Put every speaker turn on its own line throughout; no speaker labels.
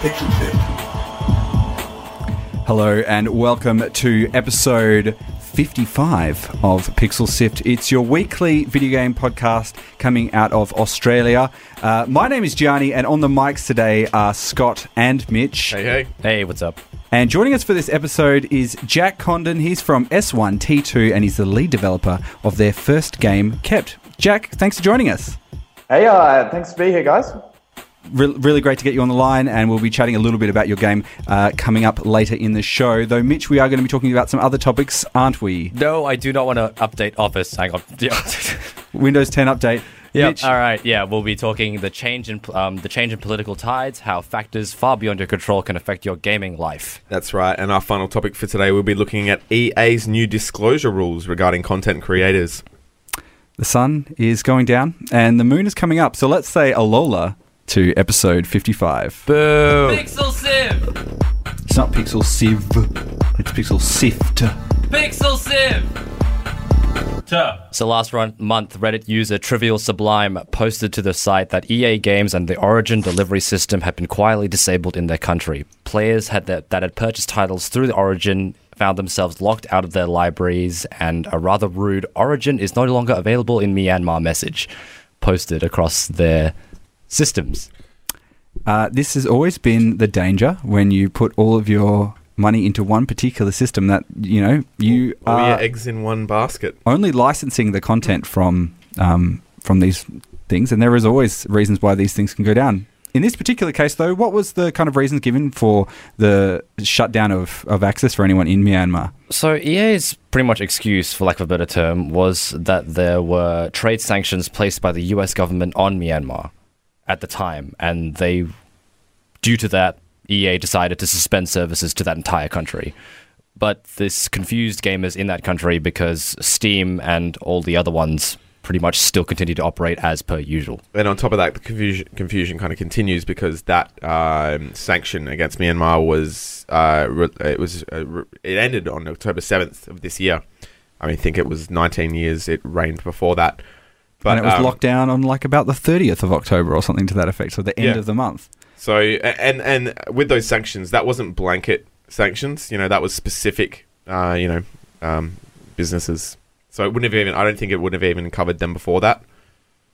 Pixel Sift.
Hello and welcome to episode 55 of Pixel Sift. It's your weekly video game podcast coming out of Australia. Uh, my name is Gianni, and on the mics today are Scott and Mitch.
Hey, hey.
Hey, what's up?
And joining us for this episode is Jack Condon. He's from S1T2 and he's the lead developer of their first game, Kept. Jack, thanks for joining us.
Hey, uh, thanks to be here, guys.
Re- really great to get you on the line, and we'll be chatting a little bit about your game uh, coming up later in the show. Though, Mitch, we are going to be talking about some other topics, aren't we?
No, I do not want to update Office. Hang on. Yeah.
Windows 10 update.
Yep.
Mitch,
All right. Yeah, we'll be talking the change in um, the change in political tides, how factors far beyond your control can affect your gaming life.
That's right. And our final topic for today, we'll be looking at EA's new disclosure rules regarding content creators.
the sun is going down and the moon is coming up. So let's say Alola to episode 55.
Boo!
Pixel Sieve!
It's not Pixel Sieve, it's Pixel Sift.
Pixel Sieve! Tuh.
So last run, month, Reddit user Trivial Sublime posted to the site that EA games and the Origin delivery system had been quietly disabled in their country. Players had that, that had purchased titles through the Origin found themselves locked out of their libraries, and a rather rude Origin is no longer available in Myanmar message posted across their systems.
Uh, this has always been the danger when you put all of your money into one particular system that, you know, you
All
are
your eggs in one basket.
only licensing the content from um, from these things, and there is always reasons why these things can go down. In this particular case, though, what was the kind of reasons given for the shutdown of, of access for anyone in Myanmar?
So EA's pretty much excuse, for lack of a better term, was that there were trade sanctions placed by the US government on Myanmar at the time, and they, due to that, EA decided to suspend services to that entire country. But this confused gamers in that country because Steam and all the other ones pretty much still continue to operate as per usual.
And on top of that, the confusion, confusion kind of continues because that um, sanction against Myanmar was uh, it was uh, it ended on October seventh of this year. I mean, I think it was 19 years it reigned before that. But
and it was
um,
locked down on like about the 30th of October or something to that effect, so the end
Yeah.
of the month.
So and and with those sanctions, that wasn't blanket sanctions. You know, that was specific. Uh, you know, um, businesses. So it wouldn't have even. I don't think it would have even covered them before that.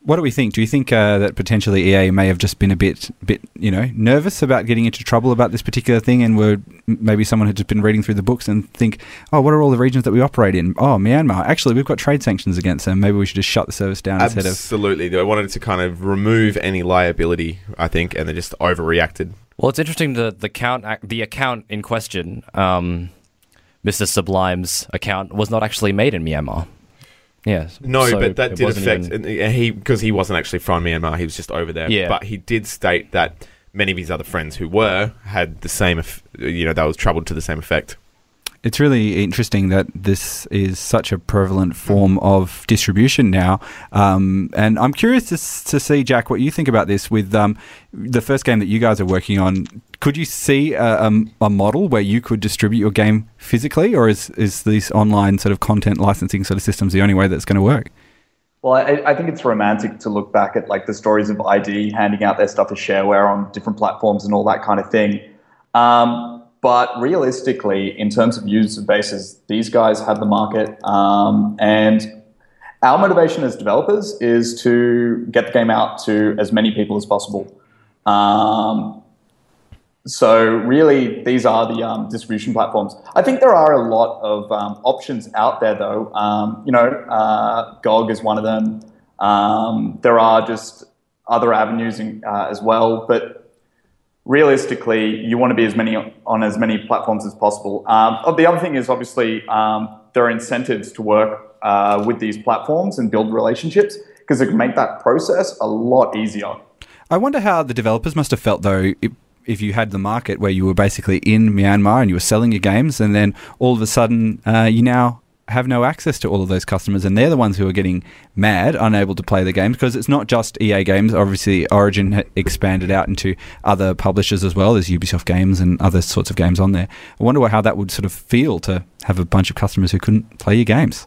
What do we think? Do you think uh, that potentially EA may have just been a bit, bit, you know, nervous about getting into trouble about this particular thing, and were maybe someone had just been reading through the books and think, oh, what are all the regions that we operate in? Oh, Myanmar. Actually, we've got trade sanctions against them. Maybe we should just shut the service down instead of.
Absolutely, they wanted to kind of remove any liability. I think, and they just overreacted.
Well, it's interesting the the count the account in question, um, Mr. Sublime's account, was not actually made in Myanmar. Yes.
No,
so
but that did affect
even-
and he because he wasn't actually from Myanmar. He was just over there.
Yeah.
But he did state that many of his other friends who were had the same. You know, that was troubled to the same effect.
It's really interesting that this is such a prevalent form of distribution now. Um, and I'm curious to, to see, Jack, what you think about this with um, the first game that you guys are working on. Could you see a, a, a model where you could distribute your game physically, or is, is this online sort of content licensing sort of systems the only way that's going to work?
Well, I, I think it's romantic to look back at like the stories of ID handing out their stuff as shareware on different platforms and all that kind of thing. Um, but realistically, in terms of user bases, these guys have the market, um, and our motivation as developers is to get the game out to as many people as possible. Um, so really, these are the um, distribution platforms. I think there are a lot of um, options out there, though. Um, you know, uh, GOG is one of them. Um, there are just other avenues in, uh, as well, but realistically, you want to be as many on as many platforms as possible. Um, oh, the other thing is obviously um, there are incentives to work uh, with these platforms and build relationships because it can make that process a lot easier.
I wonder how the developers must have felt though. If, if you had the market where you were basically in Myanmar and you were selling your games, and then all of a sudden uh, you now have no access to all of those customers, and they're the ones who are getting mad, unable to play the games because it's not just EA games. Obviously, Origin expanded out into other publishers as well. There's Ubisoft games and other sorts of games on there. I wonder how that would sort of feel to have a bunch of customers who couldn't play your games.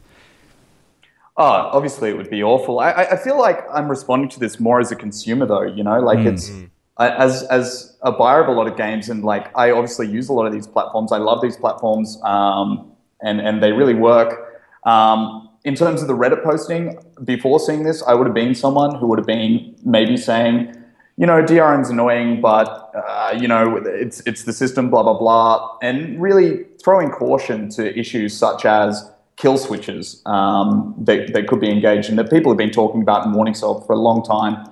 Oh, obviously it would be awful. I, I feel like I'm responding to this more as a consumer, though. You know, like it's As as a buyer of a lot of games, and like I obviously use a lot of these platforms. I love these platforms, um, and and they really work. Um, in terms of the Reddit posting, before seeing this, I would have been someone who would have been maybe saying, you know, DRM's annoying, but uh, you know, it's it's the system, blah blah blah, and really throwing caution to issues such as kill switches um, that, that could be engaged and that people have been talking about and warning cell for a long time.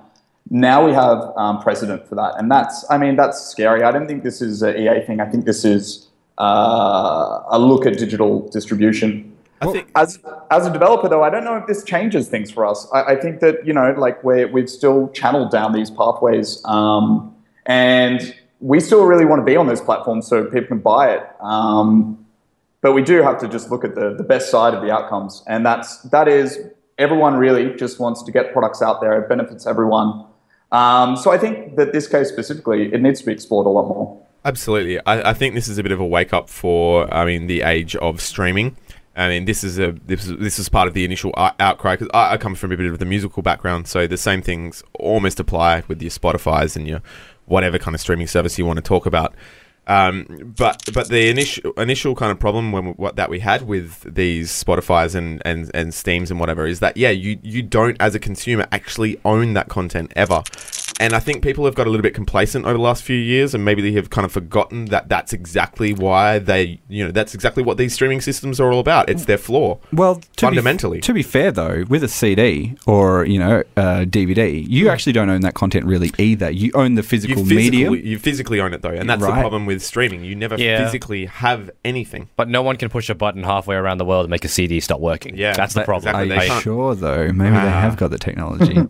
Now we have um, precedent for that, and that's I mean that's scary. I don't think this is an EA thing. I think this is uh, a look at digital distribution.
I think
As as a developer, though, I don't know if this changes things for us. I, I think that you know, like we we've still channeled down these pathways, um, and we still really want to be on those platforms so people can buy it. Um, but we do have to just look at the, the best side of the outcomes, and that's that is everyone really just wants to get products out there. It benefits everyone. Um, so I think that this case specifically, it needs to be explored a lot more.
Absolutely. I, I think this is a bit of a wake up for, I mean, the age of streaming. I mean, this is a this is, this is part of the initial outcry because I, I come from a bit of the musical background, so the same things almost apply with your Spotify's and your whatever kind of streaming service you want to talk about. Um, but but the initial initial kind of problem when what that we had with these Spotify's and, and, and Steams and whatever is that yeah you you don't as a consumer actually own that content ever, and I think people have got a little bit complacent over the last few years and maybe they have kind of forgotten that that's exactly why they you know that's exactly what these streaming systems are all about. It's their flaw.
Well, to
Fundamentally.
be, to be fair though, with a CD or you know a DVD, you actually don't own that content really either. You own the physical
physically,
medium.
you physically own it though, and that's the problem with streaming. You never
Yeah.
physically have anything.
But no one can push a button halfway around the world and make a CD stop working.
Yeah,
that's the
that-
problem.
Are
exactly.
you
They
sure though? Maybe they
Ah.
have got the technology.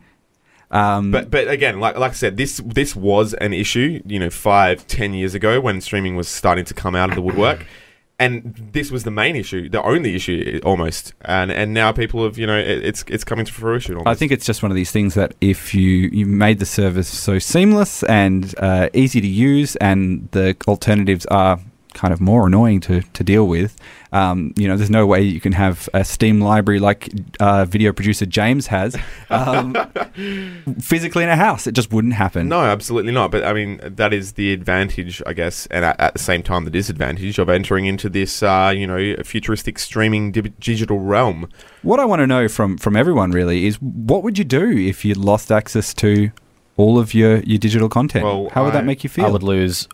um,
But but again, like like I said, this this was an issue, you know, five ten years ago when streaming was starting to come out of the woodwork, and this was the main issue, the only issue almost, and and now people have, you know, it, it's it's coming to fruition. Almost.
I think it's just one of these things that if you you made the service so seamless and uh, easy to use, and the alternatives are kind of more annoying to, to deal with, um, you know, there's no way you can have a Steam library like uh, video producer James has um, physically in a house. It just wouldn't happen.
No, absolutely not. But I mean, that is the advantage, I guess, and at, at the same time, the disadvantage of entering into this, uh, you know, futuristic streaming di- digital realm.
What I want to know from from everyone really is what would you do if you lost access to all of your, your digital content?
Well,
How would
I-
that make you feel?
I would lose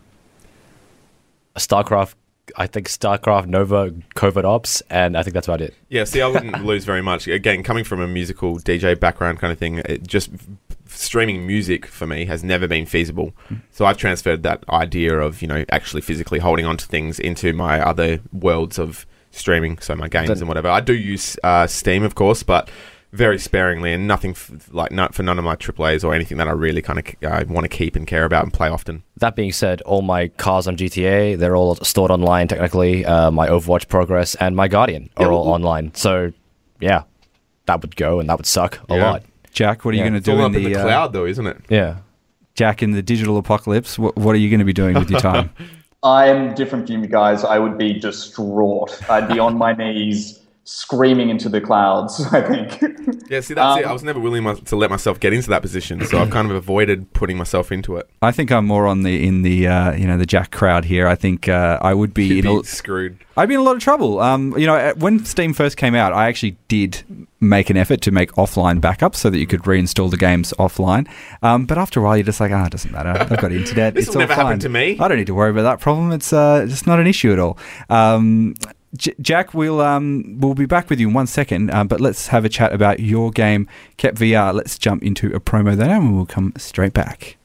StarCraft. I think StarCraft Nova Covert Ops, and I think that's about it.
Yeah, see, I wouldn't lose very much. Again, coming from a musical DJ background kind of thing, it just streaming music for me has never been feasible. So I've transferred that idea of you know actually physically holding on to things into my other worlds of streaming, so my games
Then-
and whatever. I do use uh, Steam, of course, but very sparingly and nothing f- like not for none of my AAA's or anything that I really kind of uh, want to keep and care about and play often.
That being said, all my cars on GTA, they're all stored online technically. Uh, my Overwatch progress and my Guardian are
Yeah,
all
well-
online. So, yeah, that would go and that would suck a
Yeah.
lot.
Jack, what are
Yeah.
you going
It's
to
all
do
up
in the,
in the
uh,
cloud, though, isn't it?
Yeah.
Jack in the digital apocalypse? What, what are you going to be doing with your time?
I'm different from you guys. I would be distraught. I'd be on my knees screaming into the clouds. I think.
Yeah, see, that's it.
Um,
I was never willing my, to let myself get into that position, so I've kind of avoided putting myself into it.
I think I'm more on the in the uh, you know the Jack crowd here. I think uh, I would be,
You'd
in
be
a,
screwed.
I'd be in a lot of trouble. Um, you know, uh, when Steam first came out, I actually did make an effort to make offline backups so that you could reinstall the games offline. Um, but after a while, you're just like, ah, it doesn't matter. I've got internet.
This
it's
will
all
never happen to me.
I don't need to worry about that problem. It's uh, just not an issue at all. Um, J- Jack, we'll um, we'll be back with you in one second, um, but let's have a chat about your game, Kept VR. Let's jump into a promo there, and we'll come straight back.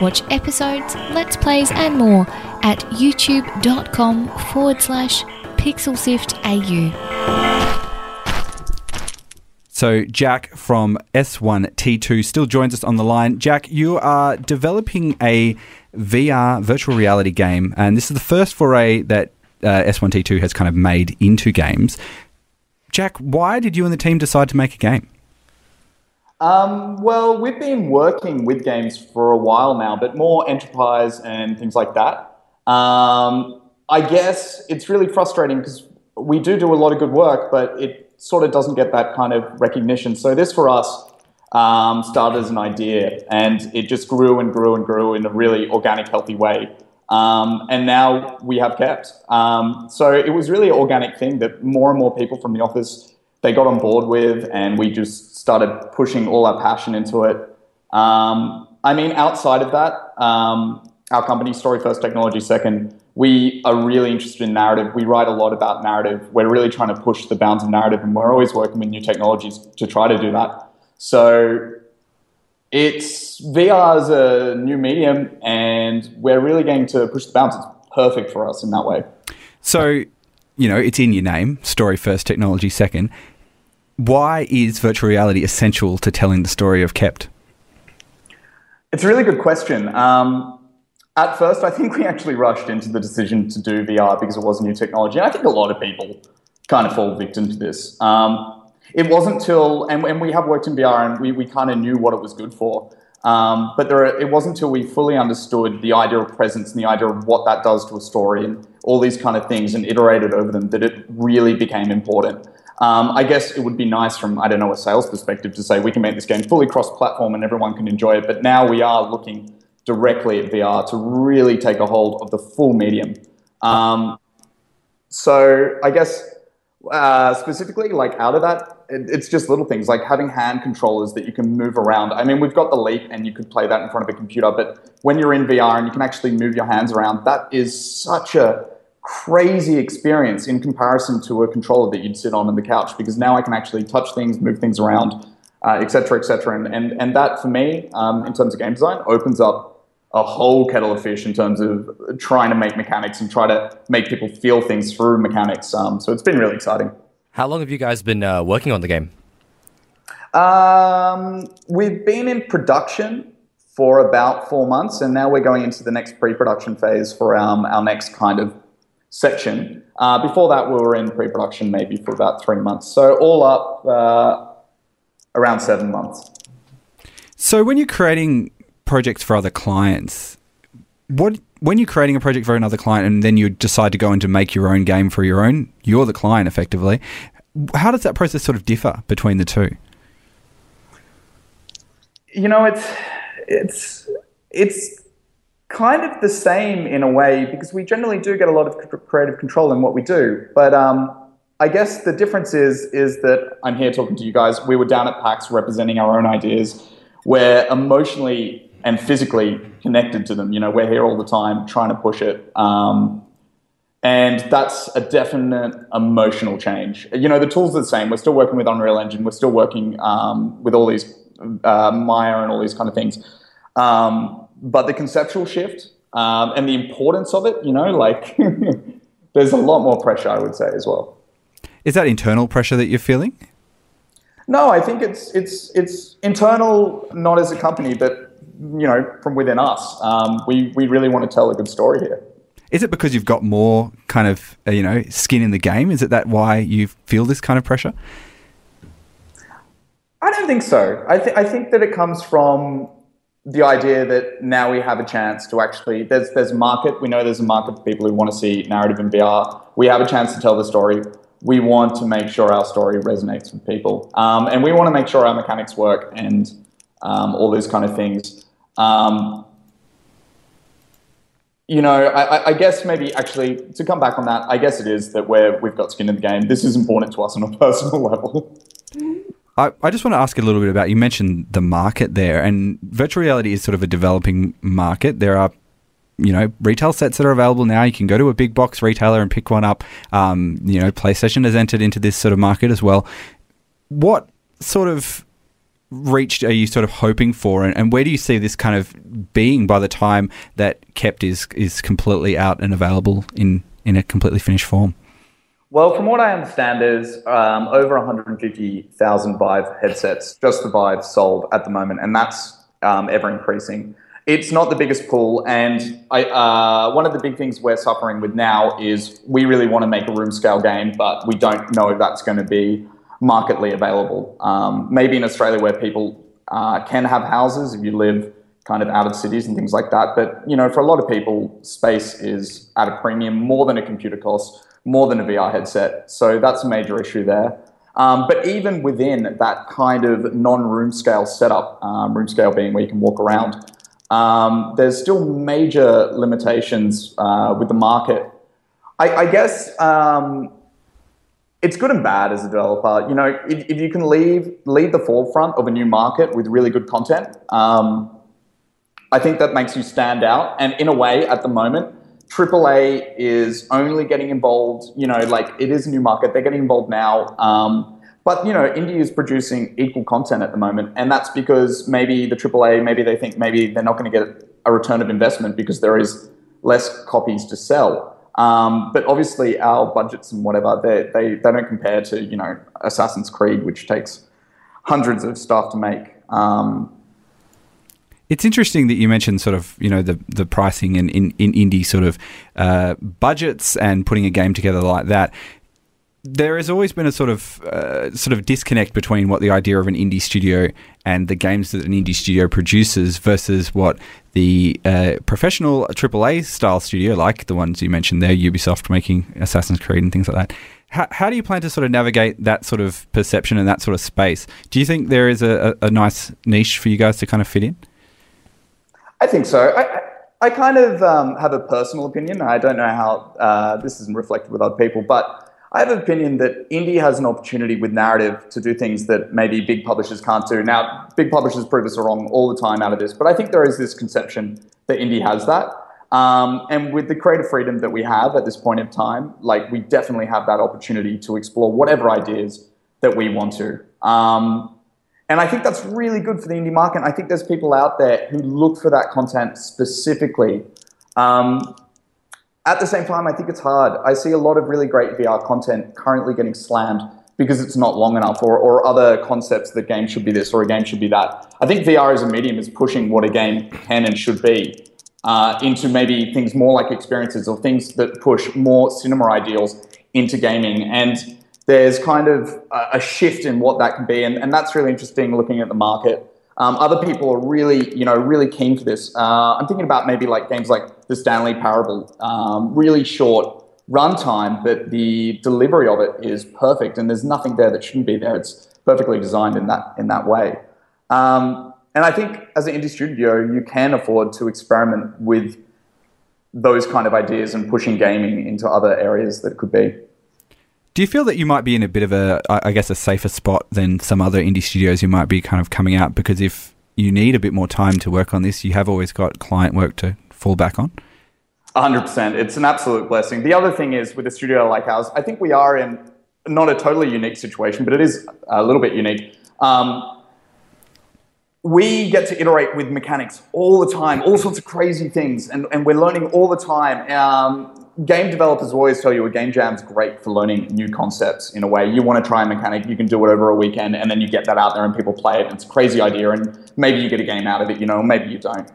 Watch episodes, let's plays, and more at youtube.com forward slash pixelsiftau.
So, Jack from S1T2 still joins us on the line. Jack, you are developing a VR virtual reality game, and this is the first foray that uh, S1T2 has kind of made into games. Jack, why did you and the team decide to make a game?
Um, well, we've been working with games for a while now, but more enterprise and things like that. Um, I guess it's really frustrating because we do do a lot of good work, but it sort of doesn't get that kind of recognition. So this for us um, started as an idea, and it just grew and grew and grew in a really organic, healthy way. Um, and now we have kept. Um, so it was really an organic thing that more and more people from the office they got on board with, and we just started pushing all our passion into it. Um, I mean, outside of that, um, our company, Story First, Technology Second, we are really interested in narrative. We write a lot about narrative. We're really trying to push the bounds of narrative, and we're always working with new technologies to try to do that. So it's VR is a new medium, and we're really going to push the bounds. It's perfect for us in that way.
So, you know, it's in your name story first, technology second. Why is virtual reality essential to telling the story of Kept?
It's a really good question. Um, at first, I think we actually rushed into the decision to do VR because it was new technology. And I think a lot of people kind of fall victim to this. Um, it wasn't till, and, and we have worked in VR and we, we kind of knew what it was good for. Um, but are- it wasn't until we fully understood the idea of presence and the idea of what that does to a story and all these kind of things and iterated over them that it really became important. Um, I guess it would be nice from, I don't know, a sales perspective to say we can make this game fully cross platform and everyone can enjoy it. But now we are looking directly at VR to really take a hold of the full medium. Um, so I guess uh, specifically, like out of that, it, it's just little things like having hand controllers that you can move around. I mean, we've got the Leap, and you could play that in front of a computer. But when you're in VR and you can actually move your hands around, that is such a crazy experience in comparison to a controller that you'd sit on on the couch. Because now I can actually touch things, move things around, uh, etc. et. And and, and that for me, um, in terms of game design, opens up a whole kettle of fish in terms of trying to make mechanics and try to make people feel things through mechanics. Um, so it's been really exciting.
How long have you guys been uh, working on the game?
Um, we've been in production for about four months, and now we're going into the next pre-production phase for um, our next kind of section. Uh, before that, we were in pre-production maybe for about three months. So all up, uh, around seven months.
So, when you're creating projects for other clients, what when you're creating a project for another client and then you decide to go in to make your own game for your own, you're the client effectively. How does that process sort of differ between the two?
you know it's it's it's kind of the same in a way because we generally do get a lot of creative control in what we do but um, i guess the difference is is that i'm here talking to you guys we were down at pax representing our own ideas we're emotionally and physically connected to them you know we're here all the time trying to push it um, and that's a definite emotional change. You know, the tools are the same. We're still working with Unreal Engine. We're still working um, with all these uh, Maya and all these kind of things. Um, but the conceptual shift um, and the importance of it, you know, like there's a lot more pressure, I would say, as well.
Is that internal pressure that you're feeling?
No, I think it's it's it's internal, not as a company, but you know, from within us. Um, we we really want to tell a good story here.
Is it because you've got more kind of uh, you know skin in the game? Is it that why you feel this kind of pressure?
I don't think so. I, th- I think that it comes from the idea that now we have a chance to actually there's there's a market. We know there's a market for people who want to see narrative in VR. We have a chance to tell the story. We want to make sure our story resonates with people, um, and we want to make sure our mechanics work and um, all those kind of things. Um, you know, I, I, guess maybe actually to come back on that, I guess it is that we're, we've got skin in the game. This is important to us on a personal level.
I, I just want to ask a little bit about you mentioned the market there, and virtual reality is sort of a developing market. There are you know retail sets that are available now. You can go to a big box retailer and pick one up. Um, you know, PlayStation has entered into this sort of market as well. What sort of reach are you sort of hoping for, and, and where do you see this kind of being by the time that Kept is is completely out and available in in a completely finished form?
Well, from what I understand, is um, over 150,000 Vive headsets, just the Vive sold at the moment, and that's um, ever increasing. It's not the biggest pool, and I, uh, one of the big things we're suffering with now is we really want to make a room scale game, but we don't know if that's going to be markedly available. Um, maybe in Australia, where people uh, can have houses if you live kind of out of cities and things like that. But you know, for a lot of people, space is at a premium more than a computer costs more than a VR headset. So that's a major issue there. Um, but even within that kind of non-room scale setup, um, room scale being where you can walk around, um, there's still major limitations uh, with the market. I, I guess um, it's good and bad as a developer. You know, if, if, you can leave lead the forefront of a new market with really good content, um, I think that makes you stand out. And in a way, at the moment, AAA is only getting involved, you know, like it is a new market. They're getting involved now. Um, but, you know, Indie is producing equal content at the moment. And that's because maybe the AAA, maybe they think maybe they're not going to get a return of investment because there is less copies to sell. Um, but obviously, our budgets and whatever, they, they, they don't compare to, you know, Assassin's Creed, which takes hundreds of staff to make. Um,
it's interesting that you mentioned sort of you know the the pricing and in, in indie sort of uh, budgets and putting a game together like that. There has always been a sort of uh, sort of disconnect between what the idea of an indie studio and the games that an indie studio produces versus what the uh, professional AAA style studio, like the ones you mentioned there, Ubisoft making Assassin's Creed and things like that. How, how do you plan to sort of navigate that sort of perception and that sort of space? Do you think there is a, a, a nice niche for you guys to kind of fit in?
I think so. I, I kind of um, have a personal opinion. I don't know how uh, this isn't reflected with other people, but I have an opinion that indie has an opportunity with narrative to do things that maybe big publishers can't do. Now, big publishers prove us wrong all the time out of this, but I think there is this conception that indie has that. Um, and with the creative freedom that we have at this point in time, like we definitely have that opportunity to explore whatever ideas that we want to. Um, and I think that's really good for the indie market. I think there's people out there who look for that content specifically. Um, at the same time, I think it's hard. I see a lot of really great VR content currently getting slammed because it's not long enough, or, or other concepts that game should be this or a game should be that. I think VR as a medium is pushing what a game can and should be uh, into maybe things more like experiences or things that push more cinema ideals into gaming. And there's kind of a shift in what that can be, and, and that's really interesting looking at the market. Um, other people are really, you know, really keen for this. Uh, I'm thinking about maybe like games like the Stanley Parable, um, really short runtime, but the delivery of it is perfect, and there's nothing there that shouldn't be there. It's perfectly designed in that in that way. Um, and I think as an indie studio, you can afford to experiment with those kind of ideas and pushing gaming into other areas that it could be.
Do you feel that you might be in a bit of a, I guess, a safer spot than some other indie studios who might be kind of coming out? Because if you need a bit more time to work on this, you have always got client work to fall back on.
100%. It's an absolute blessing. The other thing is with a studio like ours, I think we are in not a totally unique situation, but it is a little bit unique. Um, we get to iterate with mechanics all the time, all sorts of crazy things, and, and we're learning all the time. Um, game developers always tell you a game jam's great for learning new concepts in a way. You want to try a mechanic, you can do it over a weekend, and then you get that out there and people play it. And it's a crazy idea, and maybe you get a game out of it, you know, maybe you don't.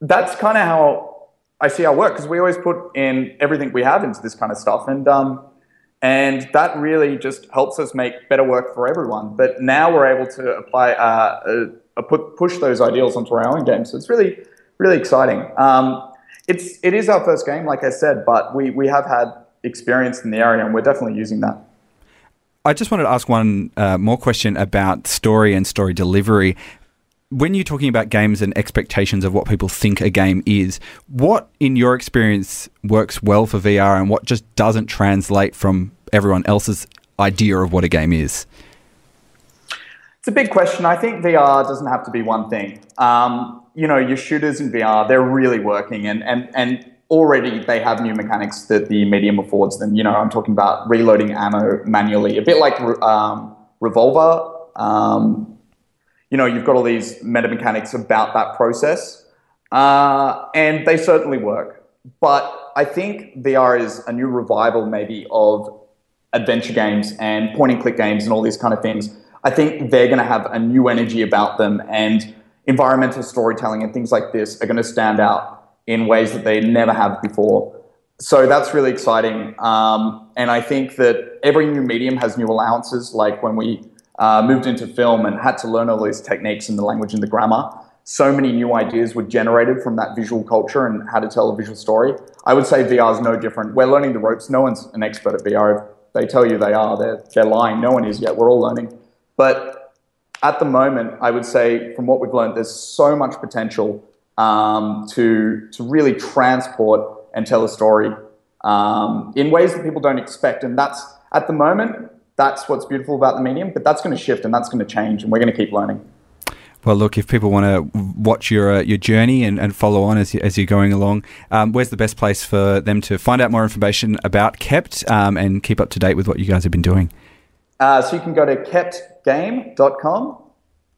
That's kind of how I see our work because we always put in everything we have into this kind of stuff, and um, And that really just helps us make better work for everyone. But now we're able to apply, uh, uh, put, push those ideals onto our own games. So it's really, really exciting. Um, it's, it is our first game, like I said, but we, we have had experience in the area and we're definitely using that.
I just wanted to ask one uh, more question about story and story delivery. When you're talking about games and expectations of what people think a game is, what in your experience works well for VR and what just doesn't translate from everyone else's idea of what a game is?
It's a big question. I think VR doesn't have to be one thing. Um, you know, your shooters in VR, they're really working and, and, and already they have new mechanics that the medium affords them. You know, I'm talking about reloading ammo manually, a bit like um, Revolver. Um, you know, you've got all these meta mechanics about that process, uh, and they certainly work. But I think VR is a new revival, maybe, of adventure games and point and click games and all these kind of things. I think they're going to have a new energy about them, and environmental storytelling and things like this are going to stand out in ways that they never have before. So that's really exciting. Um, and I think that every new medium has new allowances. Like when we uh, moved into film and had to learn all these techniques and the language and the grammar, so many new ideas were generated from that visual culture and how to tell a visual story. I would say VR is no different. We're learning the ropes. No one's an expert at VR. They tell you they are, they're, they're lying. No one is yet. We're all learning. But at the moment, I would say from what we've learned, there's so much potential um, to, to really transport and tell a story um, in ways that people don't expect. And that's, at the moment, that's what's beautiful about the medium, but that's going to shift and that's going to change, and we're going to keep learning.
Well, look, if people want to watch your uh, your journey and, and follow on as, you, as you're going along, um, where's the best place for them to find out more information about Kept um, and keep up to date with what you guys have been doing?
Uh, so you can go to keptgame.com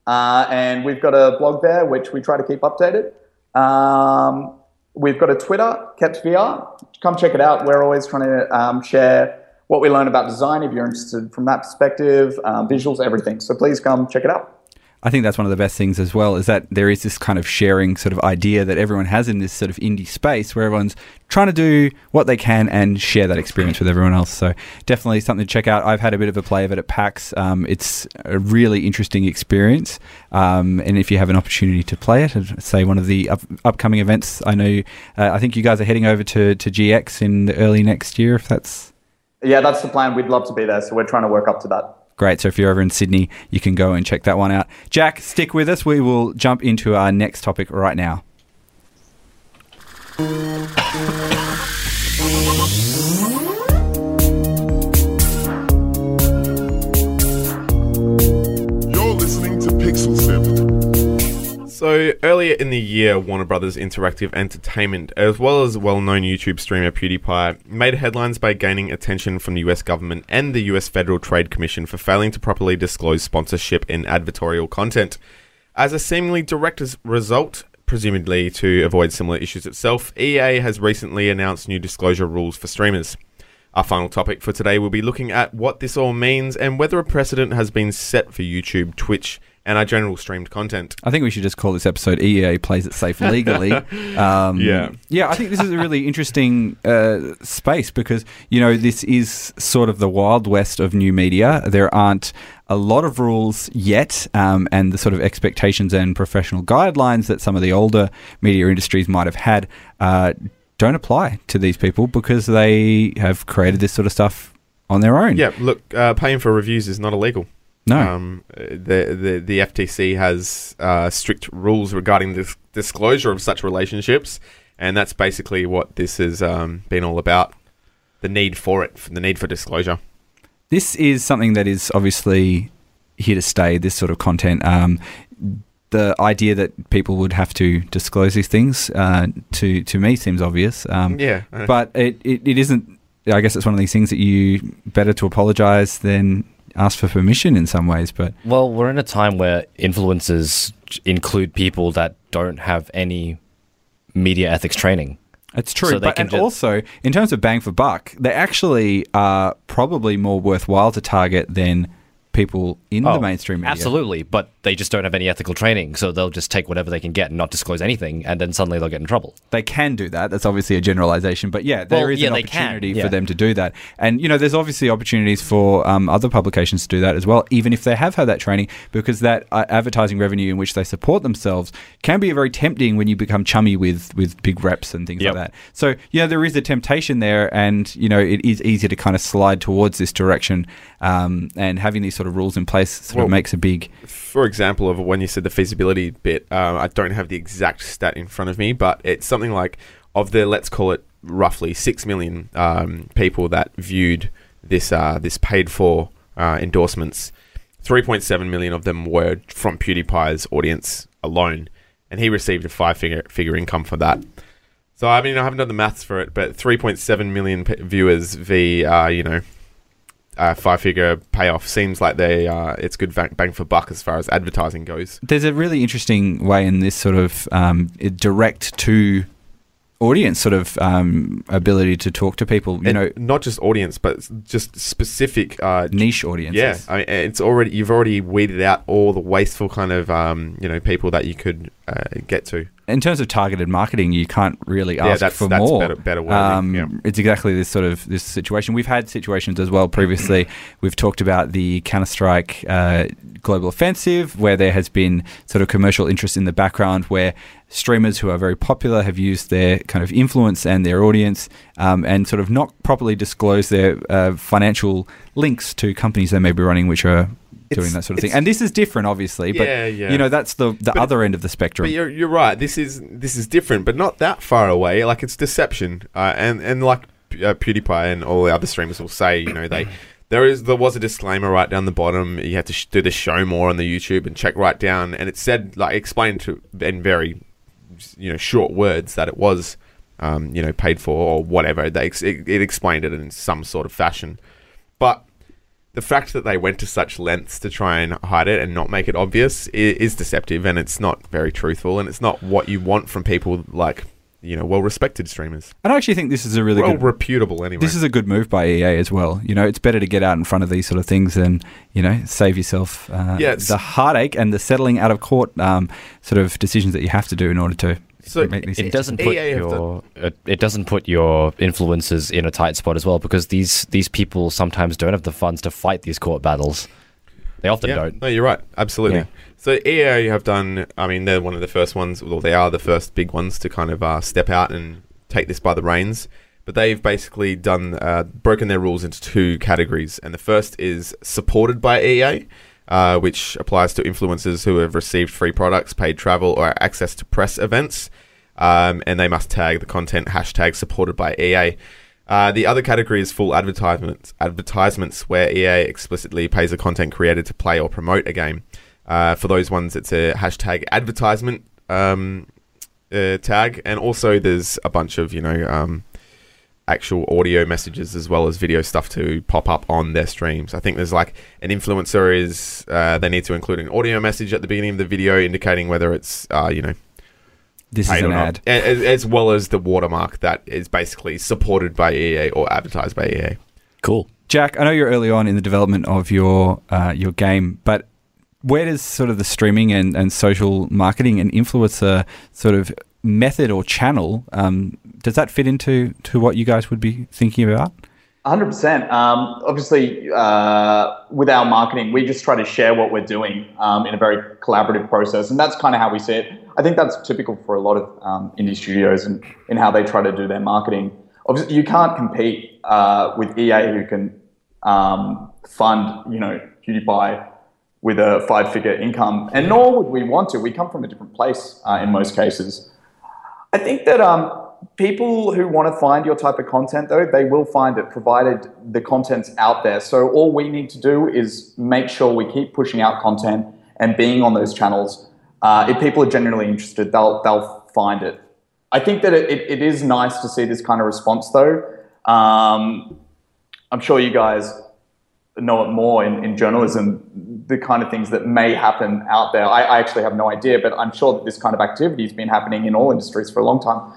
uh, and we've got a blog there which we try to keep updated. Um, we've got a Twitter, keptvr. Come check it out. We're always trying to um, share what we learn about design if you're interested from that perspective, um, visuals, everything. So please come check it out.
I think that's one of the best things as well is that there is this kind of sharing sort of idea that everyone has in this sort of indie space where everyone's trying to do what they can and share that experience with everyone else. So definitely something to check out. I've had a bit of a play of it at PAX. Um, it's a really interesting experience. Um, and if you have an opportunity to play it, say one of the up- upcoming events, I know, uh, I think you guys are heading over to, to GX in the early next year, if that's.
Yeah, that's the plan. We'd love to be there. So we're trying to work up to that.
Great. So if you're over in Sydney, you can go and check that one out. Jack, stick with us. We will jump into our next topic right now.
Earlier in the year, Warner Brothers Interactive Entertainment, as well as well-known YouTube streamer PewDiePie, made headlines by gaining attention from the US government and the US Federal Trade Commission for failing to properly disclose sponsorship in advertorial content. As a seemingly direct result, presumably to avoid similar issues itself, EA has recently announced new disclosure rules for streamers. Our final topic for today will be looking at what this all means and whether a precedent has been set for YouTube, Twitch, and our general streamed content.
I think we should just call this episode EA Plays It Safe Legally. Um,
Yeah.
Yeah, I think this is a really interesting uh, space because, you know, this is sort of the wild west of new media. There aren't a lot of rules yet, um, and the sort of expectations and professional guidelines that some of the older media industries might have had uh, don't apply to these people because they have created this sort of stuff on their own.
Yeah, look, uh, paying for reviews is not illegal.
No.
Um, the, the the FTC has uh, strict rules regarding this disclosure of such relationships, and that's basically what this has um, been all about. The need for it, the need for disclosure.
this is something that is obviously here to stay. This sort of content, um, the idea that people would have to disclose these things uh, to to me seems obvious. Um,
Yeah,
but it, it, it isn't. I guess it's one of these things that you better to apologise than ask for permission in some ways. But
Well, we're in a time where influencers include people that don't have any media ethics training.
It's true,
So
but and also in terms of bang for buck, they actually are probably more worthwhile to target than people in the
Oh,
mainstream media.
Absolutely, but they just don't have any ethical training, so they'll just take whatever they can get and not disclose anything, and then suddenly they'll get in trouble.
They can do that. That's obviously a generalization, but yeah, there
Well,
is
yeah,
an opportunity
yeah.
for them to do that. And you know, there's obviously opportunities for um, other publications to do that as well, even if they have had that training, because that uh, advertising revenue in which they support themselves can be very tempting when you become chummy with with big reps and things
Yep.
like that. So know, there is a temptation there, and you know, it is easy to kind of slide towards this direction. Um, and having these sort of rules in place sort
Well,
of makes a big
for example, of when you said the feasibility bit, um, I don't have the exact stat in front of me, but it's something like of the let's call it roughly six million um, people that viewed this uh, this paid for uh, endorsements. Three point seven million of them were from PewDiePie's audience alone, and he received a five figure figure income for that. So I mean, I haven't done the maths for it, but three point seven million p- viewers v uh, you know uh, five figure payoff seems like they uh, it's good bang, for buck as far as advertising goes.
There's a really interesting way in this sort of um, direct to audience sort of um, ability to talk to people. You
And
know,
not just audience, but just specific. Uh,
niche audiences.
yeah, I mean, it's already you've already weeded out all the wasteful kind of um, you know people that you could uh, get to.
In terms of targeted marketing, you can't really
Yeah,
ask
that's-
for
that's
more.
better- better wording,
Um,
yeah.
It's exactly this sort of this situation. We've had situations as well previously. We've talked about the Counter Strike uh, global offensive, where there has been sort of commercial interest in the background, where streamers who are very popular have used their kind of influence and their audience, um, and sort of not properly disclose their uh, financial links to companies they may be running, which are. Doing that sort of thing, and this is different, obviously. But
Yeah, yeah.
you know that's the the
But-
other end of the spectrum.
But you're, you're right. This is this is different, but not that far away. Like it's deception, uh, and and like uh, PewDiePie and all the other streamers will say, you know, they there is there was a disclaimer right down the bottom. You had to sh- do the show more on the YouTube and check right down, and it said like explained to in very you know short words that it was um, you know paid for or whatever. They ex- it, it explained it in some sort of fashion, but the fact that they went to such lengths to try and hide it and not make it obvious is, is deceptive and it's not very truthful and it's not what you want from people like you know well respected streamers
And I actually think this is a really
well
good.
reputable anyway
This is a good move by EA as well. You know, it's better to get out in front of these sort of things than you know save yourself uh,
Yeah,
the heartache and the settling out of court um, sort of decisions that you have to do in order to
So
these
It doesn't put
EA
your it, it doesn't put your influencers in a tight spot as well because these these people sometimes don't have the funds to fight these court battles. They often
yeah,
don't.
no you're right absolutely
Yeah.
so EA have done I mean they're one of the first ones well they are the first big ones to kind of uh, step out and take this by the reins but they've basically done uh, broken their rules into two categories and the first is supported by EA uh, which applies to influencers who have received free products, paid travel, or access to press events. Um, and they must tag the content hashtag supported by EA. Uh, the other category is full advertisements, advertisements where EA explicitly pays a content creator to play or promote a game. Uh, for those ones, it's a hashtag advertisement um, uh, tag, and also there's a bunch of you know um, actual audio messages as well as video stuff to pop up on their streams. I think there's like an influencer is uh, they need to include an audio message at the beginning of the video indicating whether it's uh, you know
this is an ad.
As, as well as the watermark that is basically supported by EA or advertised by EA.
Cool.
Jack, I know you're early on in the development of your uh, your game, but where does sort of the streaming and, and social marketing and influencer sort of method or channel um, does that fit into to what you guys would be thinking about?
100%. Um, obviously, uh, with our marketing, we just try to share what we're doing um, in a very collaborative process. And that's kind of how we see it. I think that's typical for a lot of um, indie studios and in how they try to do their marketing. Obviously, you can't compete uh, with EA who can um, fund, you know, PewDiePie with a five-figure income, and nor would we want to. We come from a different place uh, in most cases. I think that um, people who want to find your type of content, though, they will find it, provided the content's out there. So all we need to do is make sure we keep pushing out content and being on those channels. Uh, if people are genuinely interested, they'll they'll find it. I think that it, it, it is nice to see this kind of response, though. Um, I'm sure you guys know it more in, in journalism, the kind of things that may happen out there. I, I actually have no idea, but I'm sure that this kind of activity has been happening in all industries for a long time.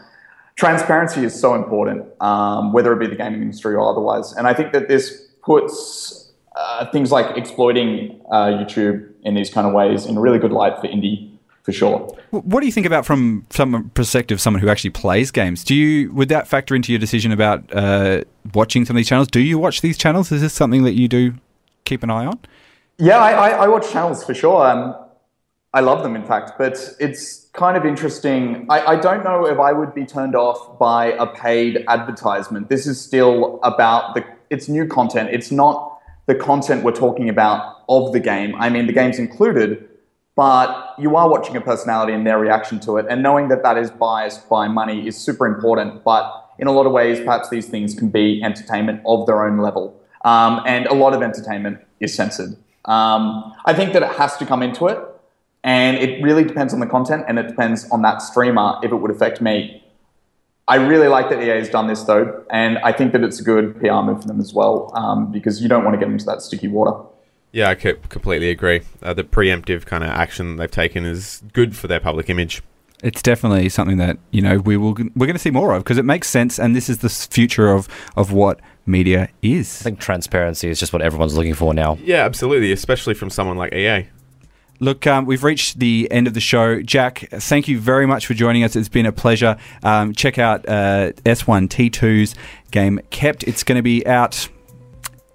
Transparency is so important, um, whether it be the gaming industry or otherwise. And I think that this puts uh, things like exploiting uh, YouTube in these kind of ways in a really good light for indie, for sure.
What do you think about from some perspective, someone who actually plays games? Do you would that factor into your decision about uh, watching some of these channels? Do you watch these channels? Is this something that you do keep an eye on?
Yeah, I, I, I watch channels for sure. Um, I love them, in fact, but it's kind of interesting. I, I don't know if I would be turned off by a paid advertisement. This is still about the. It's new content. It's not the content we're talking about of the game. I mean, the game's included, but you are watching a personality and their reaction to it, and knowing that that is biased by money is super important. But in a lot of ways, perhaps these things can be entertainment of their own level, um, and a lot of entertainment is censored. Um, I think that it has to come into it. And it really depends on the content and it depends on that streamer if it would affect me. I really like that EA has done this though, and I think that it's a good PR move for them as well um, because you don't want to get into that sticky water.
Yeah, I completely agree. Uh, the preemptive kind of action they've taken is good for their public image.
It's definitely something that you know we will we're going to see more of because it makes sense, and this is the future of of what media is.
I think transparency is just what everyone's looking for now.
Yeah, absolutely, especially from someone like EA.
Look, um, we've reached the end of the show. Jack, thank you very much for joining us. It's been a pleasure. Um, check out uh, S1T2's game Kept. It's going to be out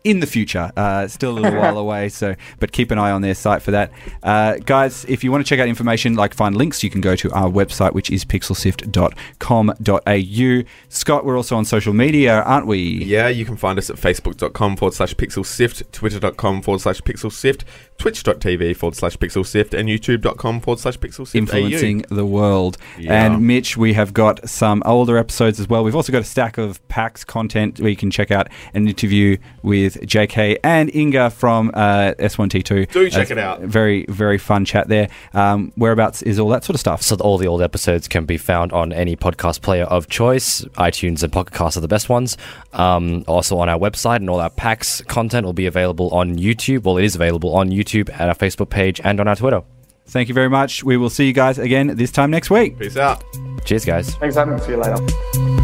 in the future. Uh, still a little while away, so but keep an eye on their site for that. Uh, guys, if you want to check out information, like find links, you can go to our website, which is pixelsift.com.au. Scott, we're also on social media, aren't we?
Yeah, you can find us at facebook.com forward slash pixelsift, twitter.com forward slash pixelsift, twitch.tv forward slash pixelsift, and youtube.com forward slash pixelsift.
influencing the world.
Yeah.
And Mitch, we have got some older episodes as well. We've also got a stack of PAX content where you can check out an interview with JK and Inga from uh, S1T2.
Do check
Uh,
it out.
Very, very fun chat there. Um, whereabouts is all that sort of stuff?
So all the old episodes can be found on any podcast player of choice. iTunes and Pocket Cast are the best ones. Um, also on our website, and all our PAX content will be available on YouTube. Well, it is available on YouTube, at our Facebook page, and on our Twitter.
Thank you very much. We will see you guys again this time next week.
Peace out.
Cheers, guys.
Thanks, Adam. See you later.